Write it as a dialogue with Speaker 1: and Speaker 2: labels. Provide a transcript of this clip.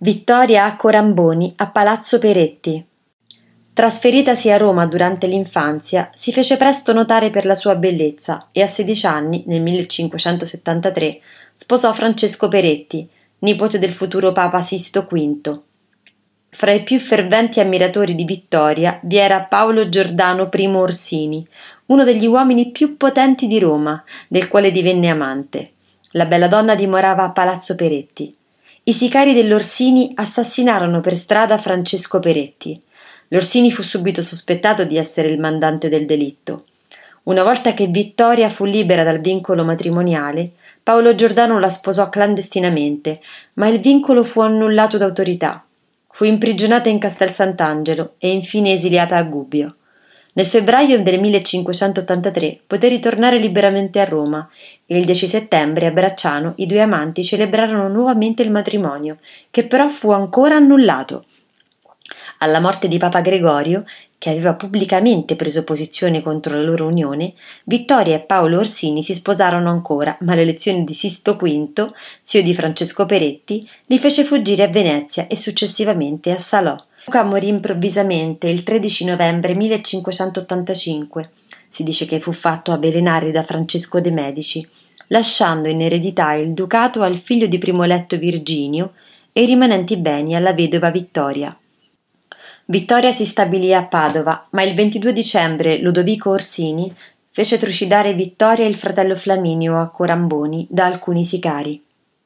Speaker 1: Vittoria Coramboni a Palazzo Peretti. Trasferitasi a Roma durante l'infanzia, si fece presto notare per la sua bellezza e a 16 anni, nel 1573, sposò Francesco Peretti, nipote del futuro Papa Sisto V. Fra i più ferventi ammiratori di Vittoria vi era Paolo Giordano I Orsini, uno degli uomini più potenti di Roma, del quale divenne amante. La bella donna dimorava a Palazzo Peretti. I sicari dell'Orsini assassinarono per strada Francesco Peretti. L'Orsini fu subito sospettato di essere il mandante del delitto. Una volta che Vittoria fu libera dal vincolo matrimoniale, Paolo Giordano la sposò clandestinamente, ma il vincolo fu annullato d'autorità. Fu imprigionata in Castel Sant'Angelo e infine esiliata a Gubbio. Nel febbraio del 1583 poté ritornare liberamente a Roma e il 10 settembre a Bracciano i due amanti celebrarono nuovamente il matrimonio, che però fu ancora annullato. Alla morte di Papa Gregorio, che aveva pubblicamente preso posizione contro la loro unione, Vittoria e Paolo Orsini si sposarono ancora, ma l'elezione di Sisto V, zio di Francesco Peretti, li fece fuggire a Venezia e successivamente a Salò. Luca morì improvvisamente il 13 novembre 1585. Si dice che fu fatto avvelenare da Francesco de' Medici, lasciando in eredità il ducato al figlio di primo letto Virginio e i rimanenti beni alla vedova Vittoria. Vittoria si stabilì a Padova, ma il 22 dicembre Ludovico Orsini fece trucidare Vittoria e il fratello Flaminio a Coramboni da alcuni sicari.